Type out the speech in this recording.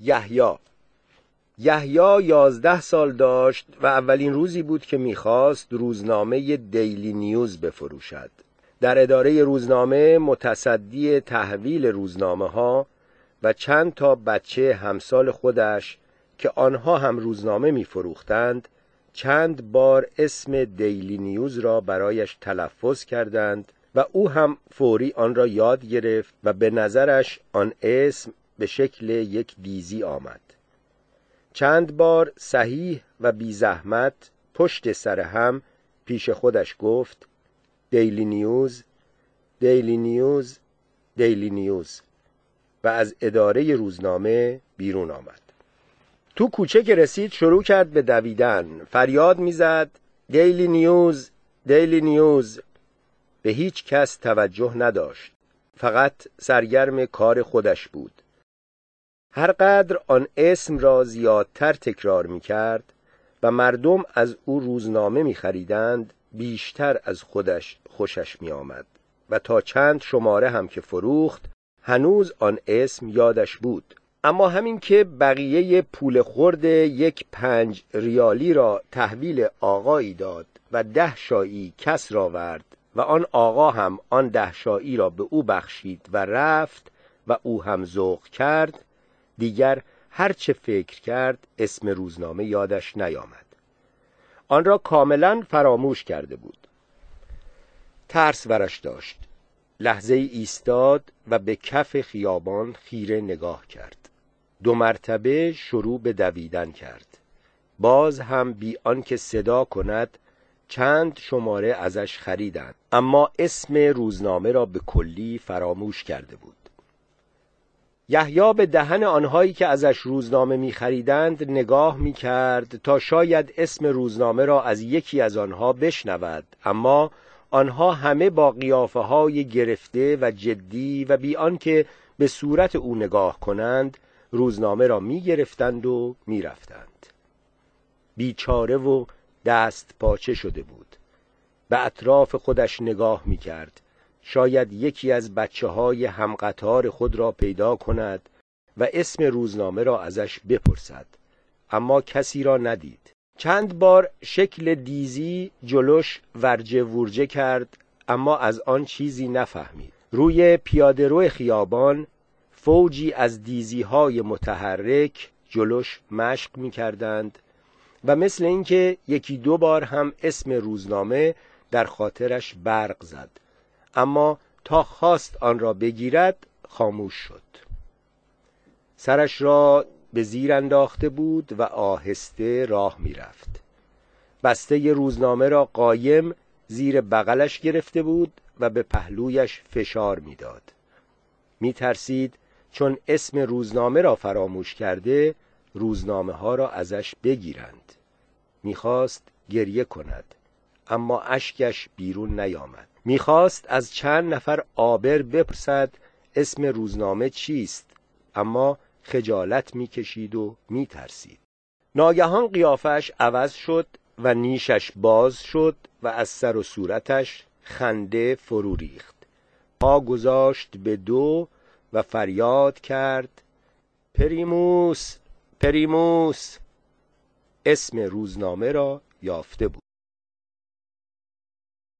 یحیی. یحیی یازده سال داشت و اولین روزی بود که می‌خواست روزنامه دیلی نیوز بفروشد. در اداره روزنامه متصدی تحویل روزنامه ها و چند تا بچه همسال خودش که آنها هم روزنامه میفروختند چند بار اسم دیلی نیوز را برایش تلفظ کردند و او هم فوری آن را یاد گرفت و به نظرش آن اسم به شکل یک دیزی آمد. چند بار صحیح و بی زحمت پشت سر هم پیش خودش گفت Daily News Daily News Daily News و از اداره روزنامه بیرون آمد. تو کوچه که رسید شروع کرد به دویدن. فریاد می‌زد Daily News Daily News به هیچ کس توجه نداشت. فقط سرگرم کار خودش بود. هرقدر آن اسم را زیادتر تکرار می کرد و مردم از او روزنامه می خریدند بیشتر از خودش خوشش می آمد و تا چند شماره هم که فروخت هنوز آن اسم یادش بود. اما همین که بقیه پول خورد یک پنج ریالی را تحویل آقایی داد و ده شایی کس را ورد و آن آقا هم آن ده شایی را به او بخشید و رفت و او هم ذوق کرد دیگر هر چه فکر کرد اسم روزنامه یادش نیامد. آن را کاملا فراموش کرده بود. ترس ورش داشت. لحظه ایستاد و به کف خیابان خیره نگاه کرد. دو مرتبه شروع به دویدن کرد. باز هم بی آنکه صدا کند چند شماره ازش خریدند. اما اسم روزنامه را به کلی فراموش کرده بود. یحیی به دهن آنهایی که ازش روزنامه می خریدند نگاه می کرد تا شاید اسم روزنامه را از یکی از آنها بشنود. اما آنها همه با قیافه های گرفته و جدی و بی آنکه به صورت او نگاه کنند روزنامه را می گرفتند و می رفتند بیچاره و دست پاچه شده بود. به اطراف خودش نگاه می کرد شاید یکی از بچه های همقطار خود را پیدا کند و اسم روزنامه را ازش بپرسد. اما کسی را ندید. چند بار شکل دیزی جلوش ورجه ورجه کرد اما از آن چیزی نفهمید. روی پیادرو خیابان فوجی از دیزی های متحرک جلوش مشق می کردند و مثل اینکه یکی دو بار هم اسم روزنامه در خاطرش برق زد. اما تا خواست آن را بگیرد خاموش شد. سرش را به زیر انداخته بود و آهسته راه می‌رفت. بسته روزنامه را قایم زیر بغلش گرفته بود و به پهلویش فشار می‌داد. میترسید چون اسم روزنامه را فراموش کرده روزنامه ها را ازش بگیرند. می‌خواست گریه کند اما اشکش بیرون نیامد. می‌خواست از چند نفر آبر بپرسد اسم روزنامه چیست اما خجالت می‌کشید و میترسید. ناگهان قیافش عوض شد و نیشش باز شد و از سر و صورتش خنده فرو ریخت. پا گذاشت به دو و فریاد کرد پریموس پریموس! اسم روزنامه را یافته بود.